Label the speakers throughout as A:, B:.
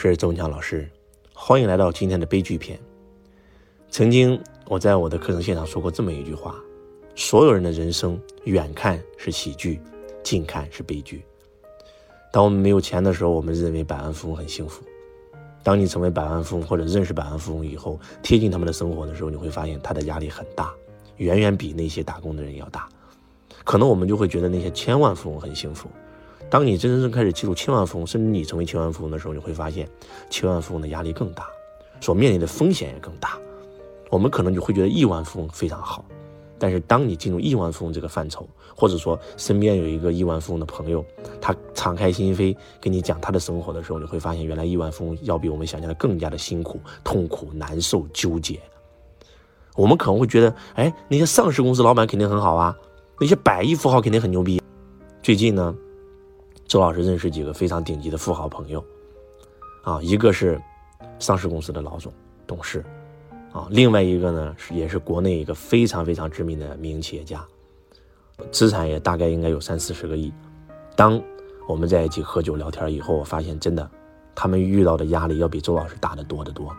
A: 是周文强老师，欢迎来到今天的悲剧篇。曾经我在我的课程现场说过这么一句话：所有人的人生，远看是喜剧，近看是悲剧。当我们没有钱的时候，我们认为百万富翁很幸福；当你成为百万富翁或者认识百万富翁以后，贴近他们的生活的时候，你会发现他的压力很大，远远比那些打工的人要大。可能我们就会觉得那些千万富翁很幸福。当你真真正开始记录千万富翁，甚至你成为千万富翁的时候，你会发现，千万富翁的压力更大，所面临的风险也更大。我们可能就会觉得亿万富翁非常好，但是当你进入亿万富翁这个范畴，或者说身边有一个亿万富翁的朋友，他敞开心扉跟你讲他的生活的时候，你会发现，原来亿万富翁要比我们想象的更加的辛苦、痛苦、难受、纠结。我们可能会觉得，哎，那些上市公司老板肯定很好啊，那些百亿富豪肯定很牛逼。最近呢？周老师认识几个非常顶级的富豪朋友，啊，一个是上市公司的老总、董事，啊，另外一个呢是也是国内一个非常非常知名的民营企业家，资产也大概应该有三四十个亿。当我们在一起喝酒聊天以后，我发现真的，他们遇到的压力要比周老师大得多得多。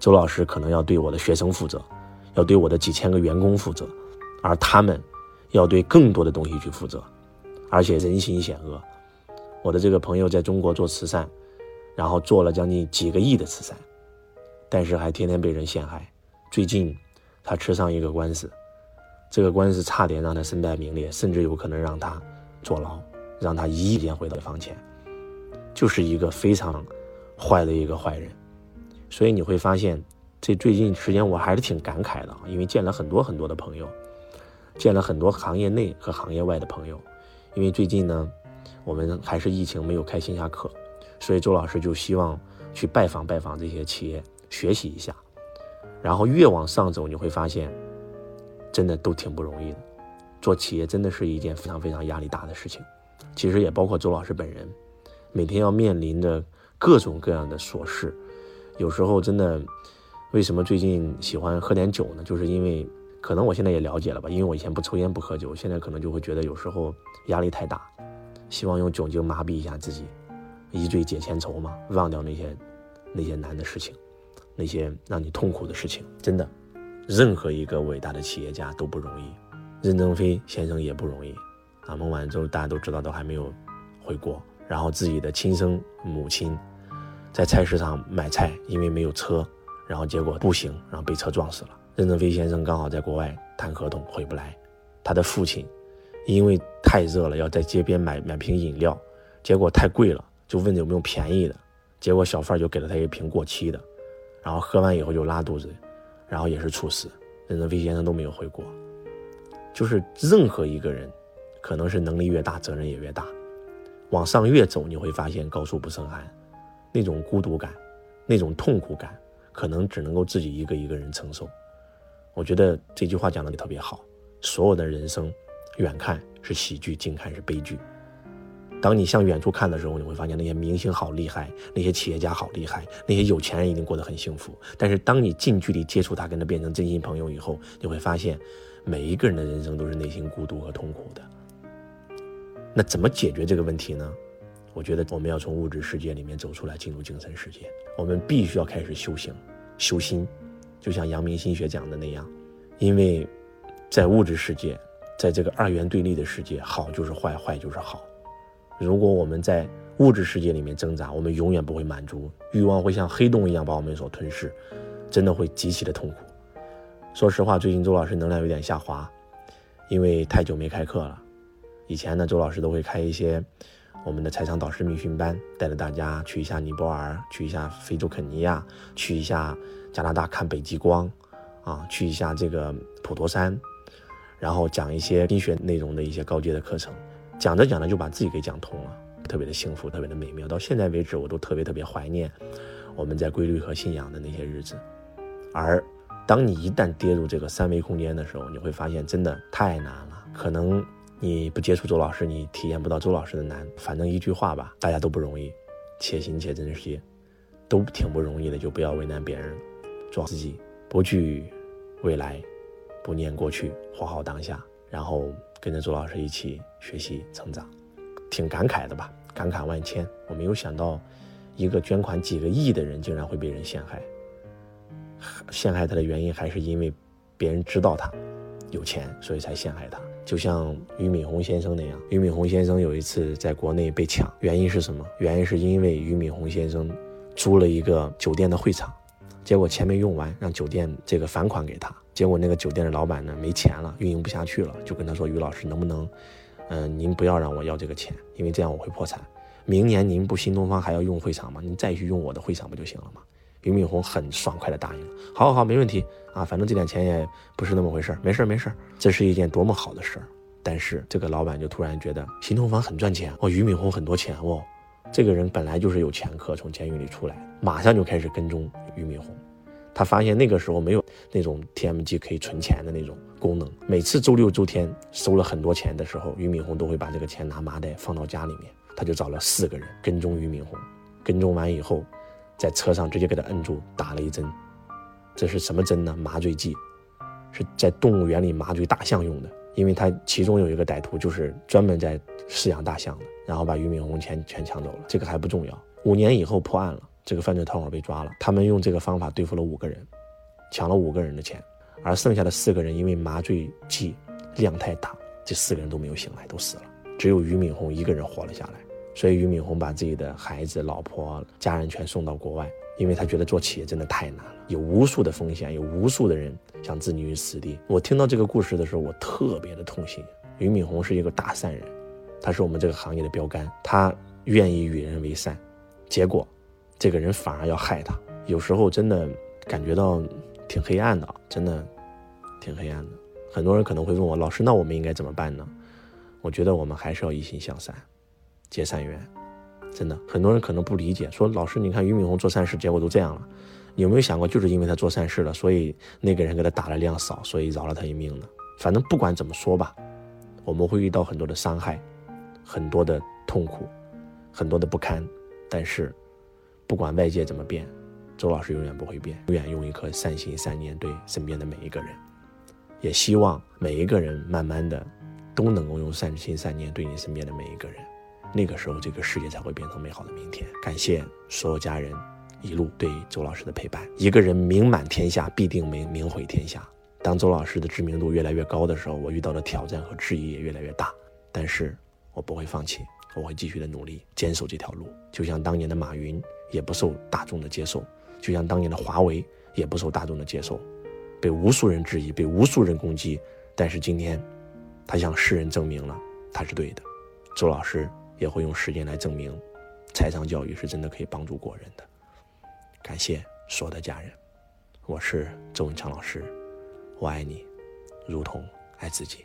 A: 周老师可能要对我的学生负责，要对我的几千个员工负责，而他们要对更多的东西去负责，而且人心险恶。我的这个朋友在中国做慈善，然后做了将近几个亿的慈善，但是还天天被人陷害。最近，他吃上一个官司，这个官司差点让他身败名裂，甚至有可能让他坐牢，让他一夜间回到房前，就是一个非常坏的一个坏人。所以你会发现，这最近时间我还是挺感慨的，因为见了很多很多的朋友，见了很多行业内和行业外的朋友，因为最近呢。我们还是疫情没有开线下课，所以周老师就希望去拜访拜访这些企业，学习一下。然后越往上走，你会发现，真的都挺不容易的。做企业真的是一件非常非常压力大的事情。其实也包括周老师本人，每天要面临的各种各样的琐事。有时候真的，为什么最近喜欢喝点酒呢？就是因为可能我现在也了解了吧，因为我以前不抽烟不喝酒，现在可能就会觉得有时候压力太大。希望用酒精麻痹一下自己，一醉解千愁嘛，忘掉那些那些难的事情，那些让你痛苦的事情。真的，任何一个伟大的企业家都不容易，任正非先生也不容易。啊，孟晚舟大家都知道都还没有回国，然后自己的亲生母亲在菜市场买菜，因为没有车，然后结果步行，然后被车撞死了。任正非先生刚好在国外谈合同回不来，他的父亲。因为太热了，要在街边买买瓶饮料，结果太贵了，就问有没有便宜的，结果小贩就给了他一瓶过期的，然后喝完以后就拉肚子，然后也是猝死。任正非先生都没有回国，就是任何一个人，可能是能力越大，责任也越大，往上越走，你会发现高处不胜寒，那种孤独感，那种痛苦感，可能只能够自己一个一个人承受。我觉得这句话讲的特别好，所有的人生。远看是喜剧，近看是悲剧。当你向远处看的时候，你会发现那些明星好厉害，那些企业家好厉害，那些有钱人一定过得很幸福。但是当你近距离接触他，跟他变成真心朋友以后，你会发现每一个人的人生都是内心孤独和痛苦的。那怎么解决这个问题呢？我觉得我们要从物质世界里面走出来，进入精神世界。我们必须要开始修行、修心，就像阳明心学讲的那样，因为在物质世界。在这个二元对立的世界，好就是坏，坏就是好。如果我们在物质世界里面挣扎，我们永远不会满足，欲望会像黑洞一样把我们所吞噬，真的会极其的痛苦。说实话，最近周老师能量有点下滑，因为太久没开课了。以前呢，周老师都会开一些我们的财商导师密训班，带着大家去一下尼泊尔，去一下非洲肯尼亚，去一下加拿大看北极光，啊，去一下这个普陀山。然后讲一些医学内容的一些高阶的课程，讲着讲着就把自己给讲通了，特别的幸福，特别的美妙。到现在为止，我都特别特别怀念我们在规律和信仰的那些日子。而当你一旦跌入这个三维空间的时候，你会发现真的太难了。可能你不接触周老师，你体验不到周老师的难。反正一句话吧，大家都不容易，且行且珍惜，都挺不容易的，就不要为难别人，做自己，不惧未来。不念过去，活好当下，然后跟着周老师一起学习成长，挺感慨的吧？感慨万千。我没有想到，一个捐款几个亿的人竟然会被人陷害，陷害他的原因还是因为别人知道他有钱，所以才陷害他。就像俞敏洪先生那样，俞敏洪先生有一次在国内被抢，原因是什么？原因是因为俞敏洪先生租了一个酒店的会场，结果钱没用完，让酒店这个返款给他，结果那个酒店的老板呢没钱了，运营不下去了，就跟他说：“于老师，能不能，嗯，您不要让我要这个钱，因为这样我会破产。明年您不新东方还要用会场吗？您再去用我的会场不就行了吗？”俞敏洪很爽快的答应了，好，好，好，没问题啊，反正这点钱也不是那么回事没事没事这是一件多么好的事儿。但是这个老板就突然觉得新东方很赚钱哦，俞敏洪很多钱哦，这个人本来就是有前科，从监狱里出来，马上就开始跟踪俞敏洪。他发现那个时候没有那种 T M G 可以存钱的那种功能，每次周六周天收了很多钱的时候，俞敏洪都会把这个钱拿麻袋放到家里面。他就找了四个人跟踪俞敏洪，跟踪完以后。在车上直接给他摁住，打了一针，这是什么针呢？麻醉剂，是在动物园里麻醉大象用的。因为他其中有一个歹徒就是专门在饲养大象的，然后把俞敏洪钱全抢走了。这个还不重要，五年以后破案了，这个犯罪团伙被抓了。他们用这个方法对付了五个人，抢了五个人的钱，而剩下的四个人因为麻醉剂量太大，这四个人都没有醒来，都死了，只有俞敏洪一个人活了下来。所以俞敏洪把自己的孩子、老婆、家人全送到国外，因为他觉得做企业真的太难了，有无数的风险，有无数的人想置你于死地。我听到这个故事的时候，我特别的痛心。俞敏洪是一个大善人，他是我们这个行业的标杆，他愿意与人为善，结果这个人反而要害他。有时候真的感觉到挺黑暗的，真的挺黑暗的。很多人可能会问我，老师，那我们应该怎么办呢？我觉得我们还是要一心向善。结善缘，真的很多人可能不理解，说老师，你看俞敏洪做善事，结果都这样了，你有没有想过，就是因为他做善事了，所以那个人给他打了量少，所以饶了他一命呢？反正不管怎么说吧，我们会遇到很多的伤害，很多的痛苦，很多的不堪，但是不管外界怎么变，周老师永远不会变，永远用一颗善心善念对身边的每一个人，也希望每一个人慢慢的都能够用善心善念对你身边的每一个人。那个时候，这个世界才会变成美好的明天。感谢所有家人一路对周老师的陪伴。一个人名满天下，必定名名毁天下。当周老师的知名度越来越高的时候，我遇到的挑战和质疑也越来越大。但是我不会放弃，我会继续的努力，坚守这条路。就像当年的马云也不受大众的接受，就像当年的华为也不受大众的接受，被无数人质疑，被无数人攻击。但是今天，他向世人证明了他是对的。周老师。也会用时间来证明，财商教育是真的可以帮助国人的。感谢所有的家人，我是周文强老师，我爱你，如同爱自己。